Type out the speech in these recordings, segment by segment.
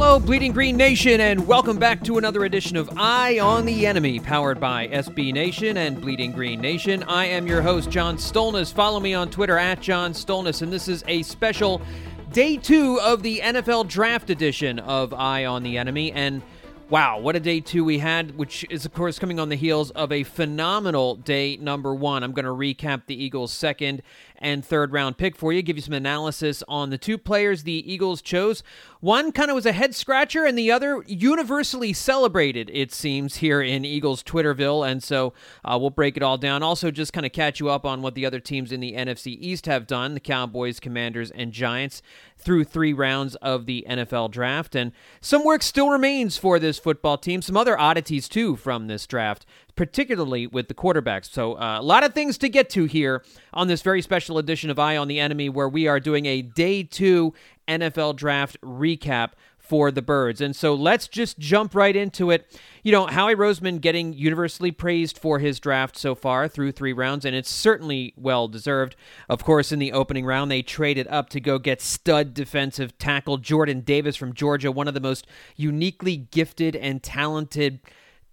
Hello, Bleeding Green Nation, and welcome back to another edition of Eye on the Enemy, powered by SB Nation and Bleeding Green Nation. I am your host, John Stolnis. Follow me on Twitter at John Stolnis, and this is a special day two of the NFL Draft edition of Eye on the Enemy. And Wow, what a day two we had, which is, of course, coming on the heels of a phenomenal day number one. I'm going to recap the Eagles' second and third round pick for you, give you some analysis on the two players the Eagles chose. One kind of was a head scratcher, and the other universally celebrated, it seems, here in Eagles Twitterville. And so uh, we'll break it all down. Also, just kind of catch you up on what the other teams in the NFC East have done the Cowboys, Commanders, and Giants through three rounds of the NFL draft. And some work still remains for this football team. Some other oddities, too, from this draft, particularly with the quarterbacks. So, uh, a lot of things to get to here on this very special edition of Eye on the Enemy, where we are doing a day two NFL draft recap for the Birds. And so let's just jump right into it. You know, Howie Roseman getting universally praised for his draft so far through three rounds, and it's certainly well deserved. Of course, in the opening round, they traded up to go get stud defensive tackle Jordan Davis from Georgia, one of the most uniquely gifted and talented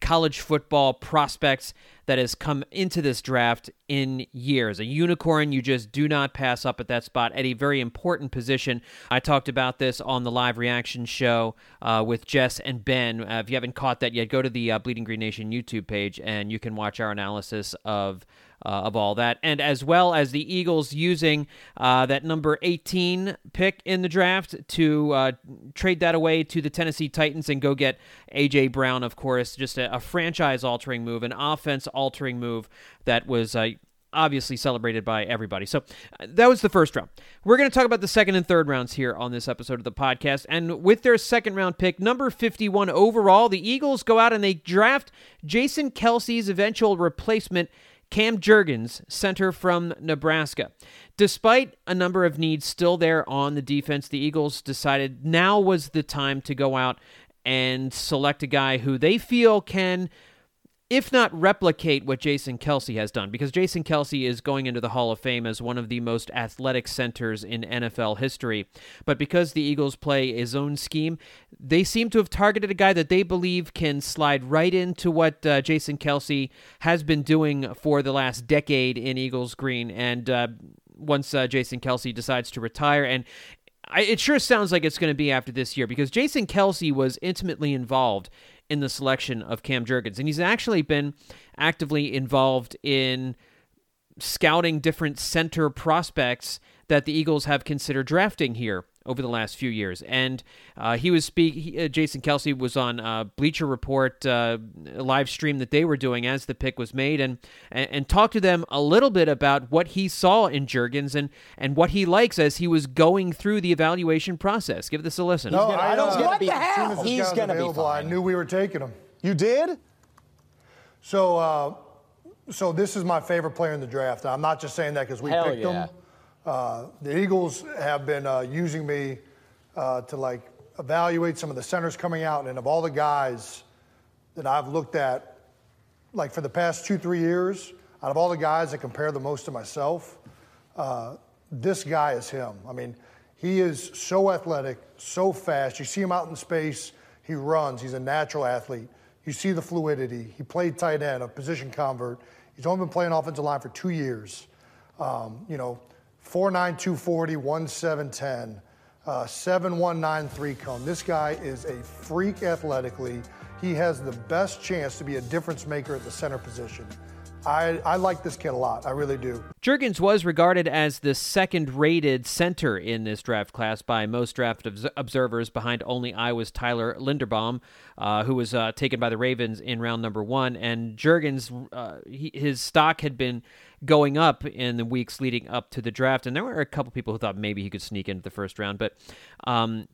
college football prospects that has come into this draft in years. A unicorn you just do not pass up at that spot at a very important position. I talked about this on the live reaction show uh, with Jess and Ben. Uh, if you haven't caught that yet, go to the uh, Bleeding Green Nation YouTube page and you can watch our analysis of uh, of all that, and as well as the Eagles using uh, that number 18 pick in the draft to uh, trade that away to the Tennessee Titans and go get A.J. Brown, of course, just a, a franchise altering move, an offense altering move that was uh, obviously celebrated by everybody. So uh, that was the first round. We're going to talk about the second and third rounds here on this episode of the podcast. And with their second round pick, number 51 overall, the Eagles go out and they draft Jason Kelce's eventual replacement Cam Jurgens, center from Nebraska. Despite a number of needs still there on the defense, the Eagles decided now was the time to go out and select a guy who they feel can if not replicate what Jason Kelce has done, because Jason Kelce is going into the Hall of Fame as one of the most athletic centers in NFL history. But because the Eagles play a zone scheme, they seem to have targeted a guy that they believe can slide right into what uh, Jason Kelce has been doing for the last decade in Eagles Green. And uh, once uh, Jason Kelce decides to retire, and I, it sure sounds like it's going to be after this year because Jason Kelce was intimately involved in the selection of Cam Jurgens. And he's actually been actively involved in scouting different center prospects that the Eagles have considered drafting here over the last few years. And uh, he was speak. uh, Jason Kelce was on uh, Bleacher Report uh, live stream that they were doing as the pick was made, and, and and talked to them a little bit about what he saw in Jurgens and and what he likes as he was going through the evaluation process. Give this a listen. No, gonna, I don't. What the hell? He's going to be fine. I knew we were taking him. You did? So, uh, so this is my favorite player in the draft. I'm not just saying that because we hell picked yeah. him. Uh, the Eagles have been uh, using me uh, to like evaluate some of the centers coming out, and of all the guys that I've looked at, like for the past two, three years, out of all the guys that compare the most to myself, uh, this guy is him. I mean, he is so athletic, so fast. You see him out in space, he runs. He's a natural athlete. You see the fluidity. He played tight end, a position convert. He's only been playing offensive line for two years. Um, you know, 4'9", 240, 1710, uh, 7193 cone. This guy is a freak athletically. He has the best chance to be a difference maker at the center position. I, I like this kid a lot. I really do. Jurgens was regarded as the second rated center in this draft class by most draft observers, behind only Iowa's Tyler Linderbaum, uh, who was uh, taken by the Ravens in round number one. And Jurgens, uh, his stock had been going up in the weeks leading up to the draft. And there were a couple people who thought maybe he could sneak into the first round. But um,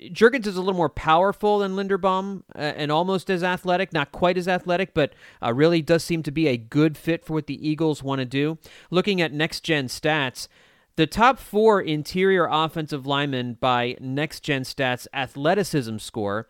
Jurgens is a little more powerful than Linderbaum uh, and almost as athletic, not quite as athletic, but uh, really does seem to be a good fit for what the Eagles want to do. Looking at next gen stats, the top four interior offensive linemen by next gen stats athleticism score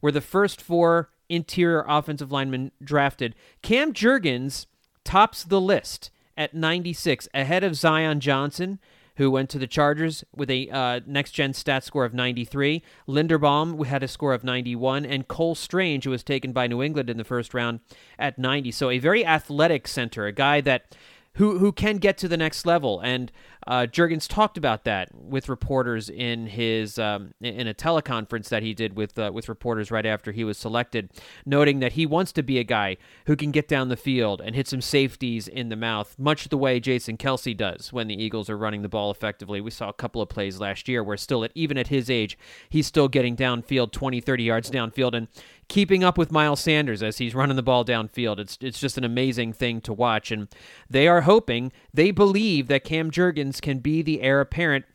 were the first four interior offensive linemen drafted. Cam Jurgens tops the list at 96, ahead of Zion Johnson who went to the Chargers with a uh, next gen stat score of 93. Linderbaum had a score of 91, and Cole Strange, who was taken by New England in the first round at 90. So a very athletic center, a guy that who who can get to the next level. And uh, Jurgens talked about that with reporters in his um, in a teleconference that he did with uh, with reporters right after he was selected, noting that he wants to be a guy who can get down the field and hit some safeties in the mouth, much the way Jason Kelce does when the Eagles are running the ball effectively. We saw a couple of plays last year where still at even at his age, he's still getting downfield 20, 30 yards downfield and keeping up with Miles Sanders as he's running the ball downfield. It's it's just an amazing thing to watch, and they are hoping, they believe that Cam Jurgens can be the heir apparent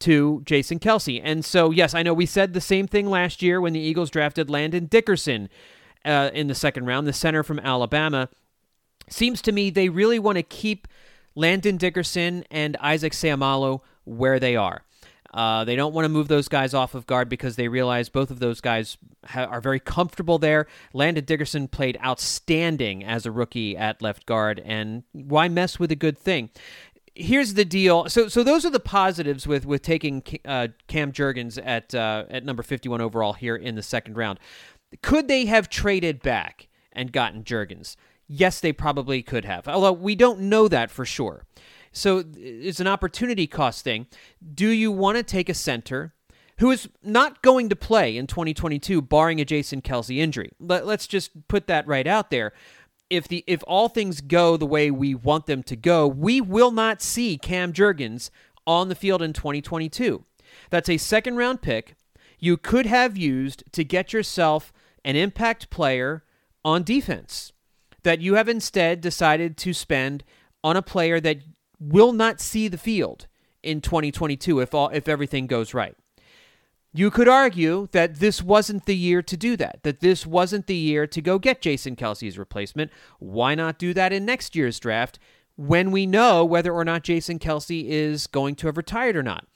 to Jason Kelce. And so, yes, I know we said the same thing last year when the Eagles drafted Landon Dickerson uh, in the second round, the center from Alabama. Seems to me they really want to keep Landon Dickerson and Isaac Seumalo where they are. Uh, they don't want to move those guys off of guard because they realize both of those guys ha- are very comfortable there. Landon Dickerson played outstanding as a rookie at left guard, and why mess with a good thing? Here's the deal. So, so those are the positives with with taking uh, Cam Jurgens at uh, at number 51 overall here in the second round. Could they have traded back and gotten Jurgens? Yes, they probably could have. Although we don't know that for sure. So it's an opportunity cost thing. Do you want to take a center who is not going to play in 2022, barring a Jason Kelce injury? Let, us just put that right out there. If the if all things go the way we want them to go, we will not see Cam Jurgens on the field in 2022. That's a second round pick you could have used to get yourself an impact player on defense that you have instead decided to spend on a player that will not see the field in 2022 if all if everything goes right. You could argue that this wasn't the year to do that, that this wasn't the year to go get Jason Kelce's replacement. Why not do that in next year's draft when we know whether or not Jason Kelce is going to have retired or not?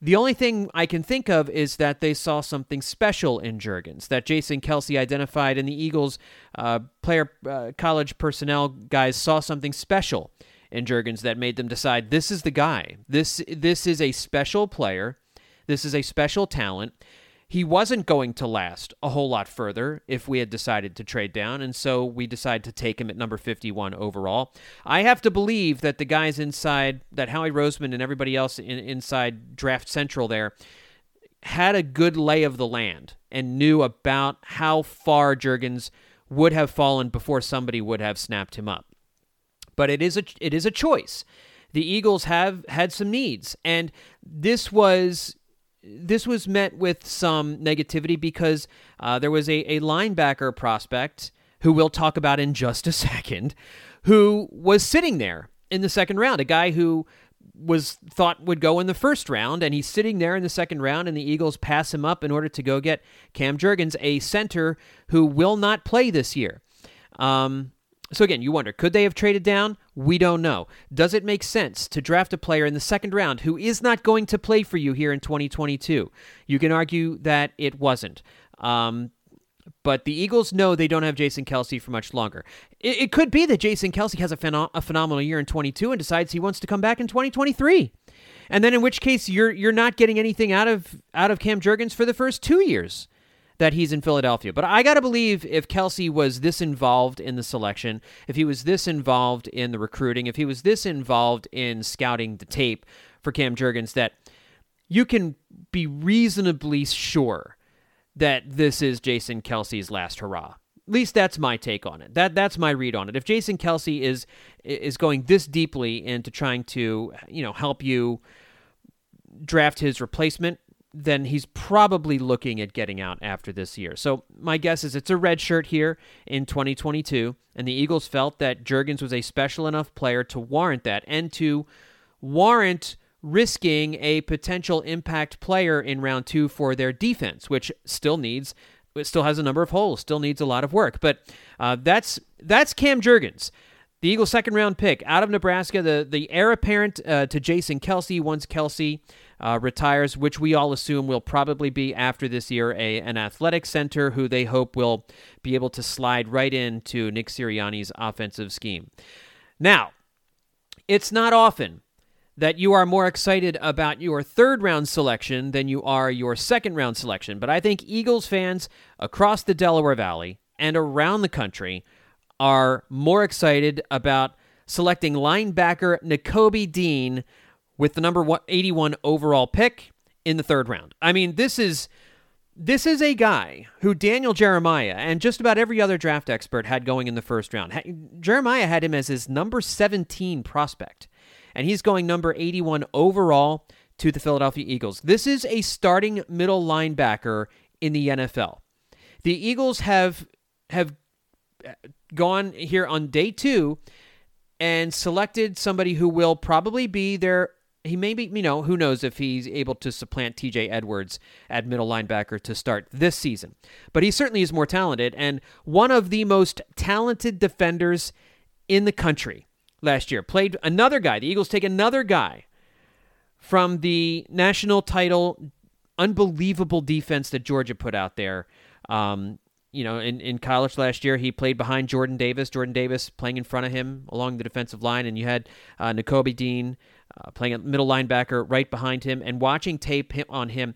The only thing I can think of is that they saw something special in Jurgens, that Jason Kelsey identified, and the Eagles uh, player uh, college personnel guys saw something special in Jurgens that made them decide this is the guy. This this is a special player. This is a special talent. He wasn't going to last a whole lot further if we had decided to trade down, and so we decided to take him at number 51 overall. I have to believe that the guys inside, that Howie Roseman and everybody else in, inside Draft Central there, had a good lay of the land and knew about how far Jurgens would have fallen before somebody would have snapped him up but it is a it is a choice. The Eagles have had some needs, and this was this was met with some negativity because uh, there was a, a linebacker prospect who we'll talk about in just a second, who was sitting there in the second round, a guy who was thought would go in the first round, and he's sitting there in the second round, and the Eagles pass him up in order to go get Cam Jurgens, a center who will not play this year. Um, so again, you wonder, could they have traded down? We don't know. Does it make sense to draft a player in the second round who is not going to play for you here in 2022? You can argue that it wasn't. Um, but the Eagles know they don't have Jason Kelce for much longer. It, it could be that Jason Kelce has a, a phenomenal year in 22 and decides he wants to come back in 2023. And then in which case you're you're not getting anything out of out of Cam Jurgens for the first 2 years that he's in Philadelphia. But I got to believe if Kelce was this involved in the selection, if he was this involved in the recruiting, if he was this involved in scouting the tape for Cam Jurgens, that you can be reasonably sure that this is Jason Kelce's last hurrah. At least that's my take on it. That that's my read on it. If Jason Kelsey is is going this deeply into trying to you know help you draft his replacement, then he's probably looking at getting out after this year. So my guess is it's a red shirt here in 2022, and the Eagles felt that Jurgens was a special enough player to warrant that and to warrant risking a potential impact player in round two for their defense, which still needs it still has a number of holes, still needs a lot of work. But uh, that's that's Cam Jurgens. The Eagles' second round pick out of Nebraska, the, the heir apparent uh, to Jason Kelce once Kelce uh, retires, which we all assume will probably be after this year a an athletic center who they hope will be able to slide right into Nick Sirianni's offensive scheme. Now, it's not often that you are more excited about your third round selection than you are your second round selection. But I think Eagles fans across the Delaware Valley and around the country are more excited about selecting linebacker Nakobe Dean with the number 81 overall pick in the third round. I mean, this is this is a guy who Daniel Jeremiah and just about every other draft expert had going in the first round. Jeremiah had him as his number 17 prospect, and he's going number 81 overall to the Philadelphia Eagles. This is a starting middle linebacker in the NFL. The Eagles have have uh, gone here on day 2 and selected somebody who will probably be their he may be, you know, who knows if he's able to supplant TJ Edwards at middle linebacker to start this season. But he certainly is more talented and one of the most talented defenders in the country last year. Played another guy. The Eagles take another guy from the national title unbelievable defense that Georgia put out there. Um, you know, in, in college last year, he played behind Jordan Davis. Jordan Davis playing in front of him along the defensive line, and you had uh, Nakobe Dean uh, playing a middle linebacker right behind him. And watching tape on him,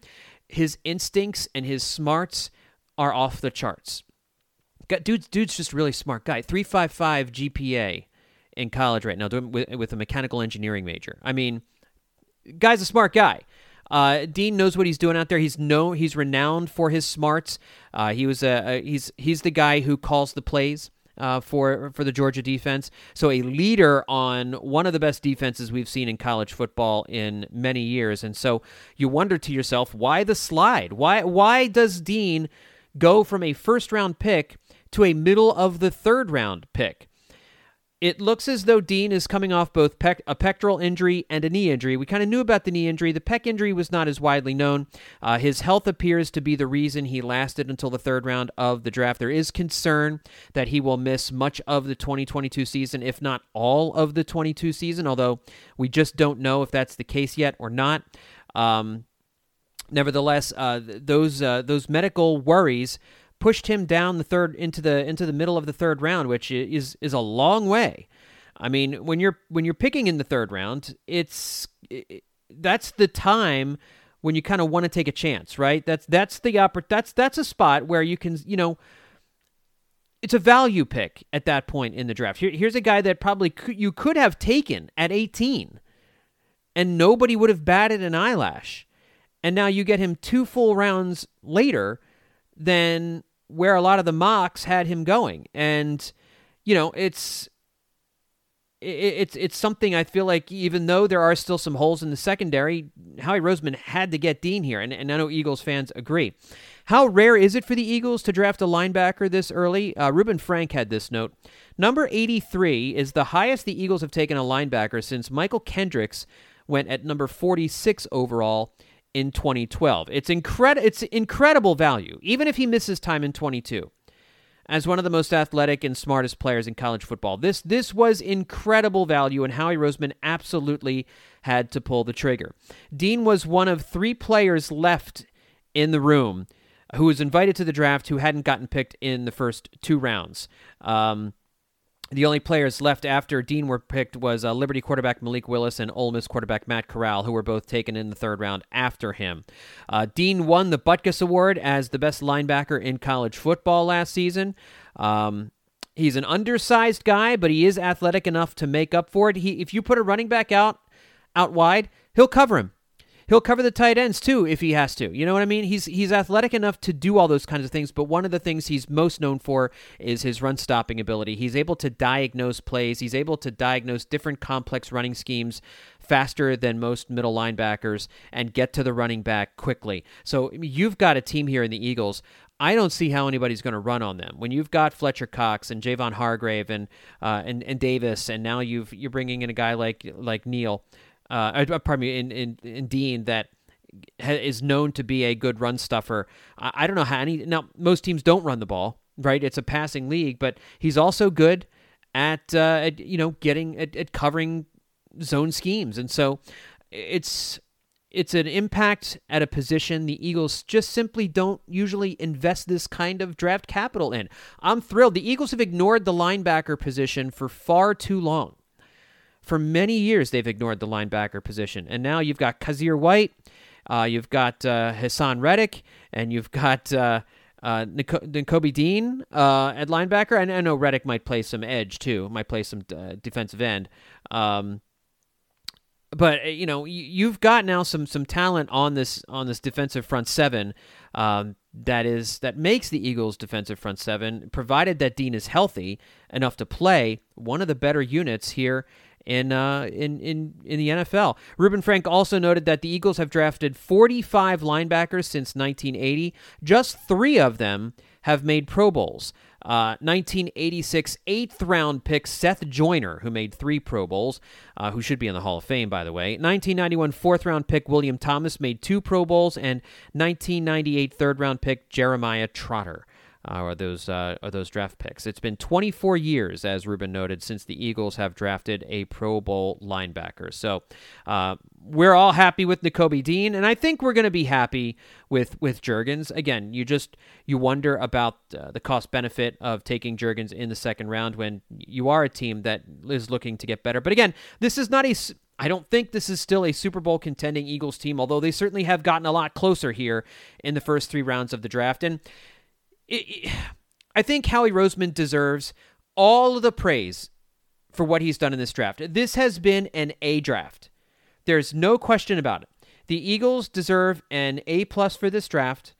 his instincts and his smarts are off the charts. dude's dude's just really smart guy. Three five five GPA in college right now, with, with a mechanical engineering major. I mean, guy's a smart guy. Uh, Dean knows what he's doing out there. He's no, he's renowned for his smarts. Uh, he was a, a, he's he's the guy who calls the plays. Uh, for for the Georgia defense, so a leader on one of the best defenses we've seen in college football in many years, and so you wonder to yourself, why the slide? Why why does Dean go from a first round pick to a middle of the third round pick? It looks as though Dean is coming off both pec- a pectoral injury and a knee injury. We kind of knew about the knee injury. The pec injury was not as widely known. Uh, his health appears to be the reason he lasted until the third round of the draft. There is concern that he will miss much of the 2022 season, if not all of the 22 season, although we just don't know if that's the case yet or not. Um, nevertheless, uh, those uh, those medical worries pushed him down the third into the into the middle of the third round, which is is a long way. I mean, when you're when you're picking in the third round, it's it, that's the time when you kind of want to take a chance, right? That's that's the oppor- that's that's a spot where you can, you know, it's a value pick at that point in the draft. Here, here's a guy that probably could, you could have taken at 18 and nobody would have batted an eyelash. And now you get him two full rounds later, then where a lot of the mocks had him going. And, you know, it's it's it's something I feel like even though there are still some holes in the secondary, Howie Roseman had to get Dean here, and, and I know Eagles fans agree. How rare is it for the Eagles to draft a linebacker this early? Uh, Reuben Frank had this note. Number 83 is the highest the Eagles have taken a linebacker since Mychal Kendricks went at number 46 overall in 2012. It's incredi- it's incredible value, even if he misses time in 22. As one of the most athletic and smartest players in college football, this this was incredible value, and Howie Roseman absolutely had to pull the trigger. Dean was one of three players left in the room who was invited to the draft who hadn't gotten picked in the first two rounds. Um, the only players left after Dean were picked was uh, Liberty quarterback Malik Willis and Ole Miss quarterback Matt Corral, who were both taken in the third round after him. Uh, Dean won the Butkus Award as the best linebacker in college football last season. Um, he's an undersized guy, but he is athletic enough to make up for it. He, if you put a running back out out wide, he'll cover him. He'll cover the tight ends too if he has to. You know what I mean? He's he's athletic enough to do all those kinds of things, but one of the things he's most known for is his run stopping ability. He's able to diagnose plays. He's able to diagnose different complex running schemes faster than most middle linebackers and get to the running back quickly. So you've got a team here in the Eagles. I don't see how anybody's going to run on them when you've got Fletcher Cox and Javon Hargrave and uh, and and Davis, and now you've you're bringing in a guy like like Neal uh, uh, pardon me, in, in, in Dean that is known to be a good run stuffer. I, I don't know how any. Now, most teams don't run the ball, right? It's a passing league, but he's also good at, uh, at you know getting at, at covering zone schemes, and so it's it's an impact at a position the Eagles just simply don't usually invest this kind of draft capital in. I'm thrilled. The Eagles have ignored the linebacker position for far too long For many years, they've ignored the linebacker position. And now you've got Kyzir White, uh, you've got uh, Haason Reddick, and you've got uh, uh, Dean uh, at linebacker. And I know Reddick might play some edge too, might play some uh, defensive end. Um, but uh, you know you've got now some some talent on this on this defensive front seven um, that is that makes the Eagles defensive front seven, provided that Dean is healthy enough to play, one of the better units here in uh, in in in the NFL. Reuben Frank also noted that the Eagles have drafted 45 linebackers since 1980. Just three of them have made Pro Bowls. Uh, 1986 eighth round pick Seth Joyner, who made three Pro Bowls, uh, who should be in the Hall of Fame, by the way. 1991 fourth round pick William Thomas made two Pro Bowls, and 1998 third round pick Jeremiah Trotter uh, those uh, those draft picks. It's been 24 years, as Reuben noted, since the Eagles have drafted a Pro Bowl linebacker. So uh, we're all happy with Nakobe Dean, and I think we're going to be happy with with Jurgens. Again, you just you wonder about uh, the cost benefit of taking Jurgens in the second round when you are a team that is looking to get better. But again, this is not a I don't think this is still a Super Bowl contending Eagles team, although they certainly have gotten a lot closer here in the first three rounds of the draft. And I think Howie Roseman deserves all of the praise for what he's done in this draft. This has been an A draft. There's no question about it. The Eagles deserve an A plus for this draft.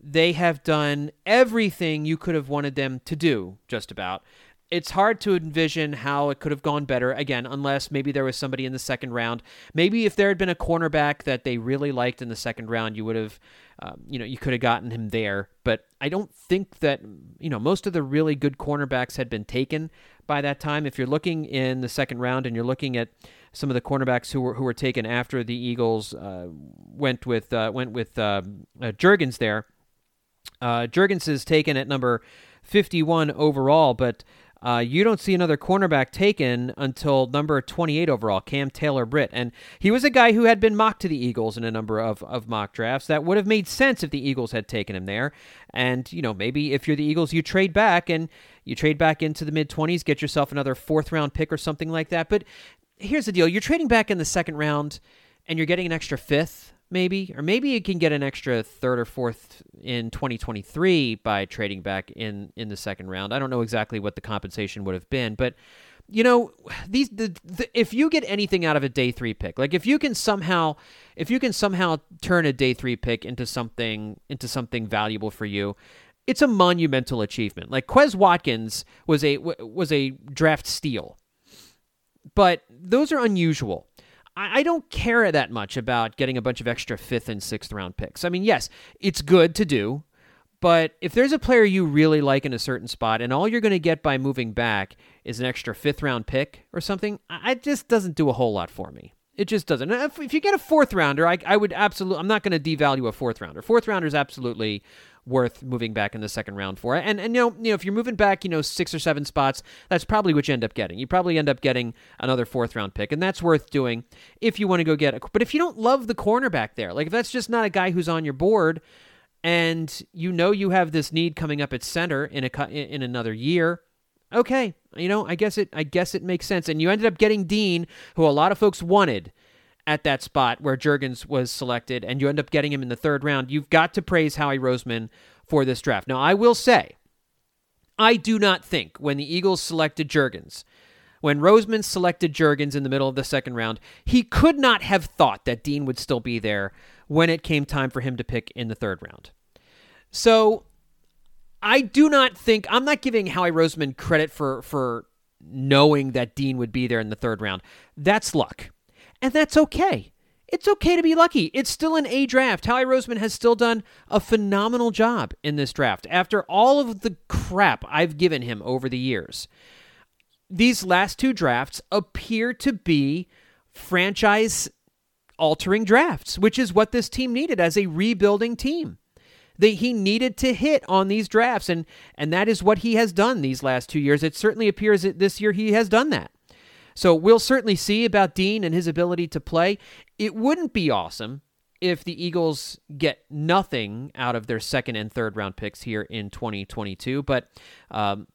They have done everything you could have wanted them to do, just about it's hard to envision how it could have gone better again unless maybe there was somebody in the second round. Maybe if there had been a cornerback that they really liked in the second round you would have um, you know you could have gotten him there. But i don't think that you know most of the really good cornerbacks had been taken by that time. If you're looking in the second round and you're looking at some of the cornerbacks who were who were taken after the eagles uh, went with uh, went with uh, uh Jurgens there uh, Jurgens is taken at number 51 overall but uh, you don't see another cornerback taken until number 28 overall, Cam Taylor Britt. And he was a guy who had been mocked to the Eagles in a number of, of mock drafts. That would have made sense if the Eagles had taken him there. And, you know, maybe if you're the Eagles, you trade back and you trade back into the mid 20s, get yourself another fourth round pick or something like that. But here's the deal you're trading back in the second round and you're getting an extra fifth maybe, or maybe you can get an extra third or fourth in 2023 by trading back in in the second round. I don't know exactly what the compensation would have been, but you know these the, the, if you get anything out of a day three pick, like if you can somehow if you can somehow turn a day three pick into something into something valuable for you. It's a monumental achievement. Like Quez Watkins was a was a draft steal, but those are unusual. I, don't care that much about getting a bunch of extra fifth and sixth round picks. I mean, yes, it's good to do, but if there's a player you really like in a certain spot and all you're going to get by moving back is an extra fifth round pick or something, it just doesn't do a whole lot for me. It just doesn't. If, if you get a fourth rounder, I, I would absolutely. I'm not going to devalue a fourth rounder. Fourth rounder is absolutely worth moving back in the second round for. And and you know, you know, if you're moving back, you know, six or seven spots, that's probably what you end up getting. You probably end up getting another fourth round pick, and that's worth doing if you want to go get. A, but if you don't love the cornerback there, like if that's just not a guy who's on your board, and you know you have this need coming up at center in a in another year, okay, you know, I guess it I guess it makes sense. And you ended up getting Dean, who a lot of folks wanted at that spot where Jurgens was selected, and you end up getting him in the third round, you've got to praise Howie Roseman for this draft. Now, I will say, I do not think when the Eagles selected Jurgens, when Roseman selected Jurgens in the middle of the second round, he could not have thought that Dean would still be there when it came time for him to pick in the third round. So I do not think I'm not giving Howie Roseman credit for for knowing that Dean would be there in the third round. That's luck. And that's okay. It's okay to be lucky. It's still an A draft. Howie Roseman has still done a phenomenal job in this draft after all of the crap I've given him over the years. These last two drafts appear to be franchise altering drafts, which is what this team needed as a rebuilding team. They, he needed to hit on these drafts, and, and that is what he has done these last two years. It certainly appears that this year he has done that. So we'll certainly see about Dean and his ability to play. It wouldn't be awesome if the Eagles get nothing out of their second and third round picks here in 2022, but um,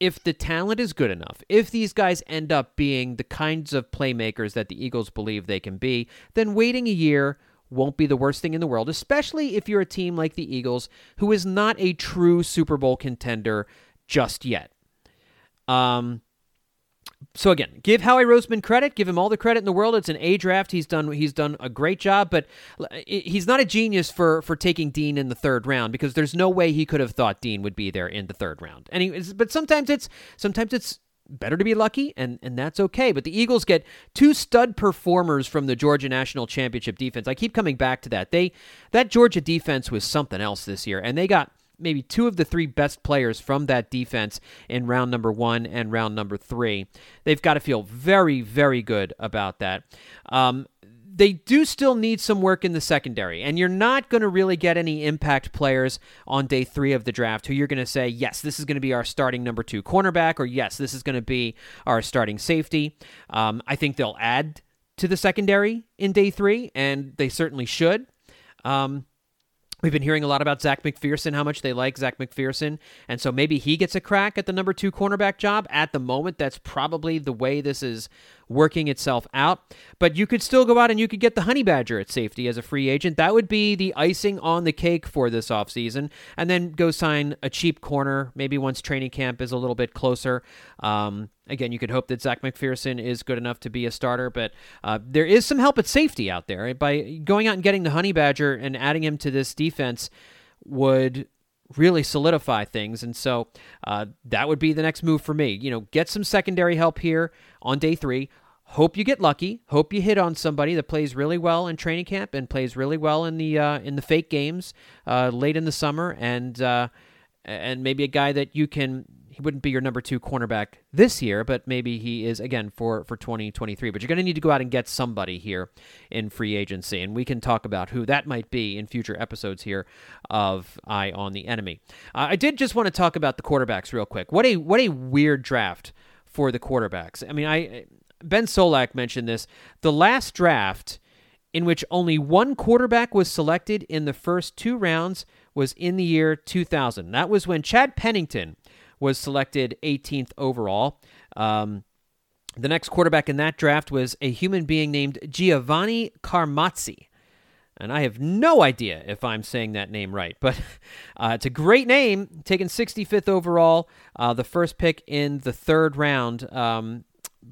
if the talent is good enough, if these guys end up being the kinds of playmakers that the Eagles believe they can be, then waiting a year won't be the worst thing in the world, especially if you're a team like the Eagles who is not a true Super Bowl contender just yet. Um, so again, give Howie Roseman credit. Give him all the credit in the world. It's an A draft. He's done he's done a great job, but he's not a genius for for taking Dean in the third round because there's no way he could have thought Dean would be there in the third round. And he, but sometimes it's sometimes it's better to be lucky, and, and that's okay. But the Eagles get two stud performers from the Georgia National Championship defense. I keep coming back to that. They that Georgia defense was something else this year, and they got maybe two of the three best players from that defense in round number one and round number three. They've got to feel very, very good about that. Um, they do still need some work in the secondary, and you're not going to really get any impact players on day three of the draft who you're going to say, yes, this is going to be our starting number two cornerback, or yes, this is going to be our starting safety. Um, I think they'll add to the secondary in day three, and they certainly should. Um, We've been hearing a lot about Zech McPhearson, how much they like Zech McPhearson. And so maybe he gets a crack at the number two cornerback job. At the moment, that's probably the way this is working itself out. But you could still go out and you could get the Honey Badger at safety as a free agent. That would be the icing on the cake for this offseason. And then go sign a cheap corner, maybe once training camp is a little bit closer. Um, again, you could hope that Zech McPhearson is good enough to be a starter, but uh, there is some help at safety out there. By going out and getting the Honey Badger and adding him to this defense would really solidify things. And so uh, that would be the next move for me. You know, get some secondary help here on day three. Hope you get lucky. Hope you hit on somebody that plays really well in training camp and plays really well in the uh, in the fake games uh, late in the summer, and uh, and maybe a guy that you can he wouldn't be your number two cornerback this year, but maybe he is again for for 2023. But you're going to need to go out and get somebody here in free agency, and we can talk about who that might be in future episodes here of Eye on the Enemy. Uh, I did just want to talk about the quarterbacks real quick. What a what a weird draft for the quarterbacks. I mean, I Ben Solak mentioned this. The last draft in which only one quarterback was selected in the first two rounds was in the year 2000. That was when Chad Pennington was selected 18th overall. Um, the next quarterback in that draft was a human being named Giovanni Carmazzi. And I have no idea if I'm saying that name right, but uh, it's a great name. Taken 65th overall, uh, the first pick in the third round. Um,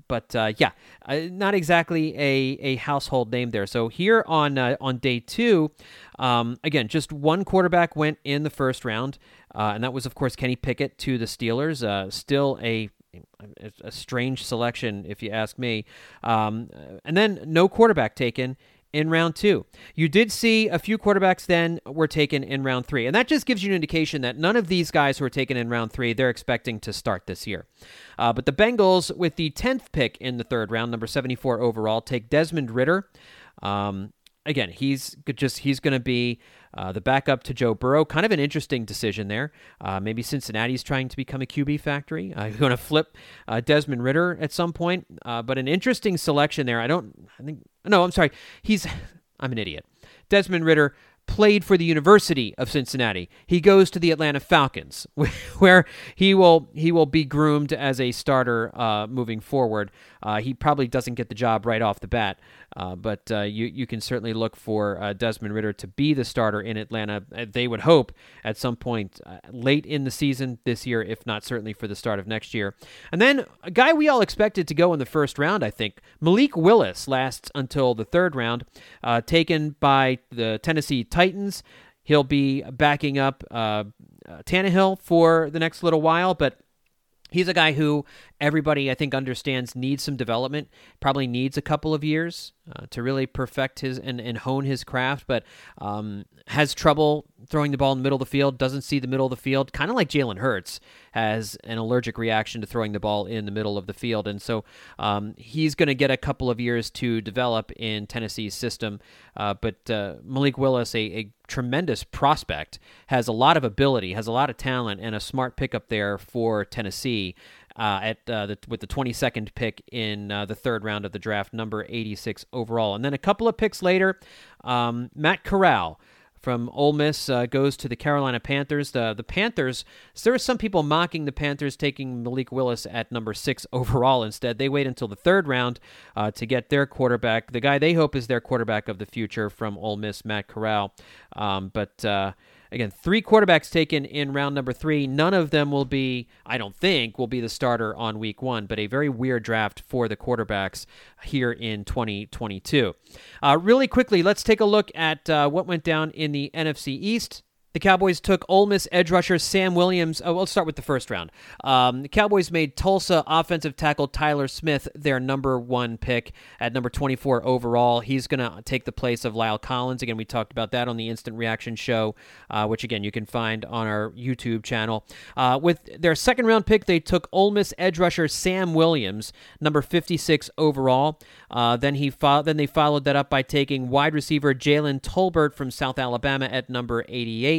but uh, yeah, uh, not exactly a, a household name there. So here on uh, on day two, um, again, just one quarterback went in the first round, uh, and that was of course Kenny Pickett to the Steelers. Still a a strange selection, if you ask me. Um, and then no quarterback taken in round two. You did see a few quarterbacks then were taken in round three. And that just gives you an indication that none of these guys who were taken in round three, they're expecting to start this year. Uh, but the Bengals, with the 10th pick in the third round, number 74 overall, take Desmond Ridder. Um, again, he's just he's going to be uh, the backup to Joe Burrow. Kind of an interesting decision there. Uh, maybe Cincinnati's trying to become a QB factory. Uh, going to flip uh, Desmond Ridder at some point, uh, but an interesting selection there. I don't. I think no. I'm sorry. He's. I'm an idiot. Desmond Ridder played for the University of Cincinnati. He goes to the Atlanta Falcons, where he will he will be groomed as a starter uh, moving forward. Uh, he probably doesn't get the job right off the bat, uh, but uh, you you can certainly look for uh, Desmond Ridder to be the starter in Atlanta. Uh, they would hope at some point late in the season this year, if not certainly for the start of next year. And then a guy we all expected to go in the first round, I think, Malik Willis lasts until the third round, taken by the Tennessee. Titans. He'll be backing up uh, uh, Tannehill for the next little while, but he's a guy who everybody I think understands needs some development. Probably needs a couple of years uh, to really perfect his and, and hone his craft, but um, has trouble throwing the ball in the middle of the field. Doesn't see the middle of the field, kind of like Jalen Hurts has an allergic reaction to throwing the ball in the middle of the field, and so um, he's going to get a couple of years to develop in Tennessee's system. Uh, but uh, Malik Willis, a, a tremendous prospect, has a lot of ability, has a lot of talent, and a smart pickup there for Tennessee uh, at uh, the, with the 22nd pick in uh, the third round of the draft, number 86 overall. And then a couple of picks later, um, Matt Corral from Ole Miss uh, goes to the Carolina Panthers. The the Panthers. So there are some people mocking the Panthers taking Malik Willis at number six overall. Instead, they wait until the third round uh, to get their quarterback, the guy they hope is their quarterback of the future from Ole Miss, Matt Corral. Um, but uh, Again, three quarterbacks taken in round number three. None of them will be, I don't think, will be the starter on week one, but a very weird draft for the quarterbacks here in 2022. Uh, really quickly, let's take a look at uh, what went down in the NFC East. The Cowboys took Ole Miss edge rusher Sam Williams. Oh, let's start with the first round. Um, the Cowboys made Tulsa offensive tackle Tyler Smith their number one pick at number 24 overall. He's going to take the place of La'el Collins. Again, we talked about that on the Instant Reaction show, uh, which again you can find on our YouTube channel. Uh, with their second round pick, they took Ole Miss edge rusher Sam Williams, number 56 overall. Uh, then he fo- then they followed that up by taking wide receiver Jalen Tolbert from South Alabama at number 88.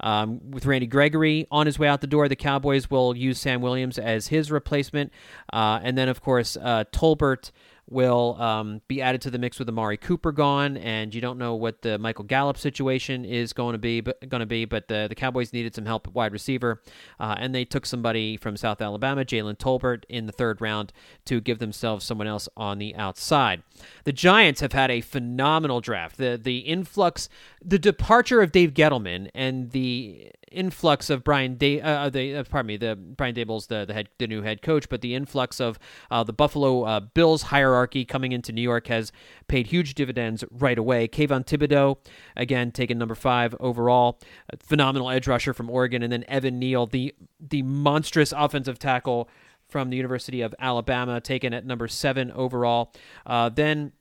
Um, with Randy Gregory on his way out the door, the Cowboys will use Sam Williams as his replacement. Uh, and then, of course, uh, Tolbert will um, be added to the mix with Amari Cooper gone, and you don't know what the Michael Gallup situation is going to be. But going to be, but the, the Cowboys needed some help at wide receiver, uh, and they took somebody from South Alabama, Jalen Tolbert, in the third round to give themselves someone else on the outside. The Giants have had a phenomenal draft. The the influx, the departure of Dave Gettleman, and the influx of Brian da- uh, uh, the uh, pardon me the Brian Daboll's the the head the new head coach, but the influx of uh, the Buffalo uh, Bills hierarchy coming into New York has paid huge dividends right away. Kayvon Thibodeaux, again taken number five overall, phenomenal edge rusher from Oregon, and then Evan Neal, the the monstrous offensive tackle from the University of Alabama, taken at number seven overall. Uh, then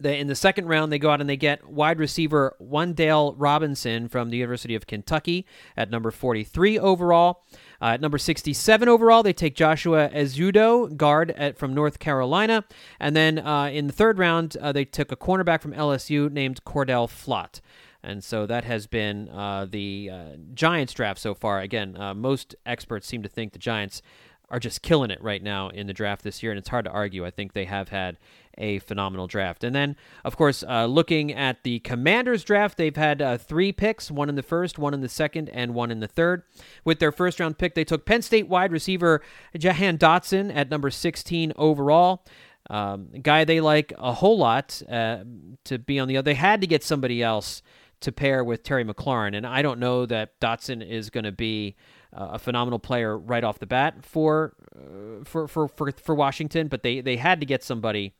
they, in the second round, they go out and they get wide receiver Wan'Dale Robinson from the University of Kentucky at number 43 overall. Uh, at number 67 overall, they take Joshua Ezeudu, guard at, from North Carolina. And then uh, in the third round, uh, they took a cornerback from LSU named Cordell Flott. And so that has been uh, the uh, Giants draft so far. Again, uh, most experts seem to think the Giants are just killing it right now in the draft this year, and it's hard to argue. I think they have had a phenomenal draft. And then, of course, uh, looking at the Commanders draft, they've had uh, three picks one in the first, one in the second, and one in the third. With their first round pick, they took Penn State wide receiver Jahan Dotson at number 16 overall. Um, guy they like a whole lot uh, to be on the other. They had to get somebody else to pair with Terry McLaurin, and I don't know that Dotson is going to be uh, a phenomenal player right off the bat for, uh, for for for for Washington, but they they had to get somebody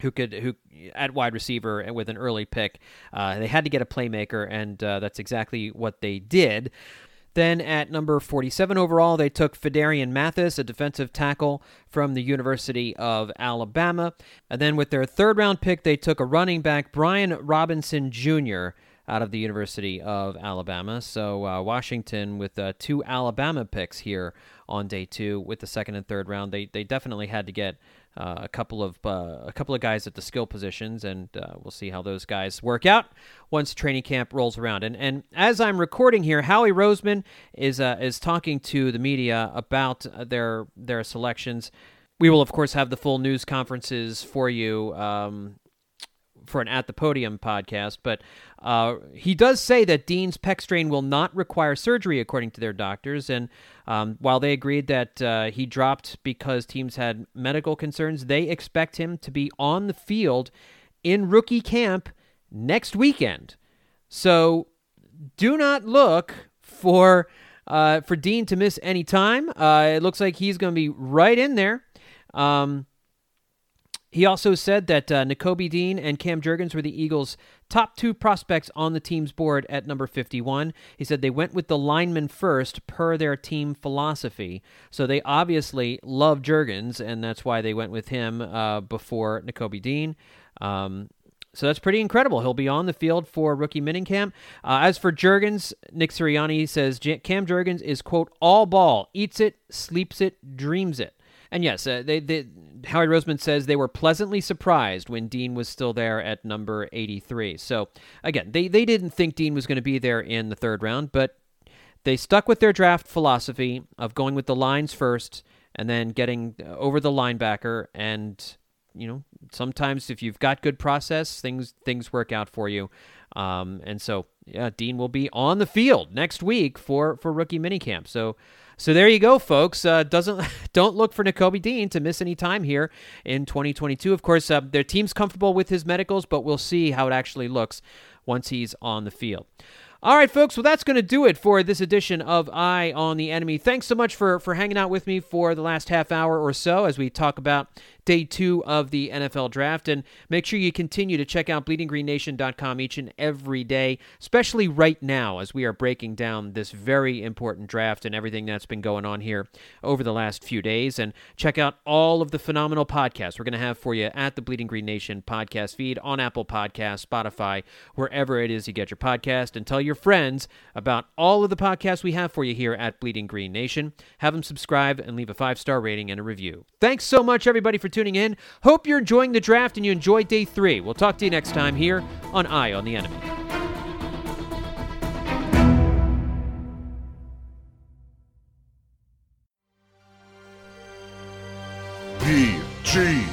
who could who at wide receiver and with an early pick. Uh, they had to get a playmaker, and uh, that's exactly what they did. Then at number 47 overall, they took Phidarian Mathis, a defensive tackle from the University of Alabama. And then with their third round pick, they took a running back, Brian Robinson Jr., out of the University of Alabama. So uh, Washington with uh, two Alabama picks here on day two with the second and third round. They, they definitely had to get uh, a couple of uh, a couple of guys at the skill positions, and uh, we'll see how those guys work out once training camp rolls around. And and as I'm recording here, Howie Roseman is uh, is talking to the media about uh, their their selections. We will of course have the full news conferences for you um, for an At the Podium podcast, but uh, he does say that Dean's pec strain will not require surgery, according to their doctors. And um, while they agreed that uh, he dropped because teams had medical concerns, they expect him to be on the field in rookie camp next weekend. So do not look for uh, for Dean to miss any time. Uh, it looks like he's going to be right in there. Um, he also said that uh, Dean and Cam Jurgens were the Eagles' top two prospects on the team's board at number 51. He said they went with the lineman first per their team philosophy. So they obviously love Jurgens, and that's why they went with him uh, before Nakobe Dean. Um, so that's pretty incredible. He'll be on the field for rookie minicamp. Uh, as for Jurgens, Nick Sirianni says Cam Jurgens is, quote, all ball, eats it, sleeps it, dreams it. And yes, uh, they, they, Howie Roseman says they were pleasantly surprised when Dean was still there at number 83. So again, they, they didn't think Dean was going to be there in the third round, but they stuck with their draft philosophy of going with the lines first and then getting uh, over the linebacker. And you know, sometimes if you've got good process, things things work out for you. Um, and so, yeah, Dean will be on the field next week for for rookie minicamp. So. So there you go, folks. Uh, doesn't don't look for Nakobe Dean to miss any time here in 2022. Of course, uh, their team's comfortable with his medicals, but we'll see how it actually looks once he's on the field. All right, folks. Well, that's going to do it for this edition of Eye on the Enemy. Thanks so much for for hanging out with me for the last half hour or so as we talk about day two of the NFL draft. And make sure you continue to check out bleedinggreennation.com each and every day, especially right now as we are breaking down this very important draft and everything that's been going on here over the last few days. And check out all of the phenomenal podcasts we're going to have for you at the Bleeding Green Nation podcast feed on Apple Podcasts, Spotify, wherever it is you get your podcast. And tell your friends about all of the podcasts we have for you here at Bleeding Green Nation. Have them subscribe and leave a five star rating and a review. Thanks so much, everybody, for tuning in. Hope you're enjoying the draft and you enjoy day three. We'll talk to you next time here on Eye on the Enemy. B G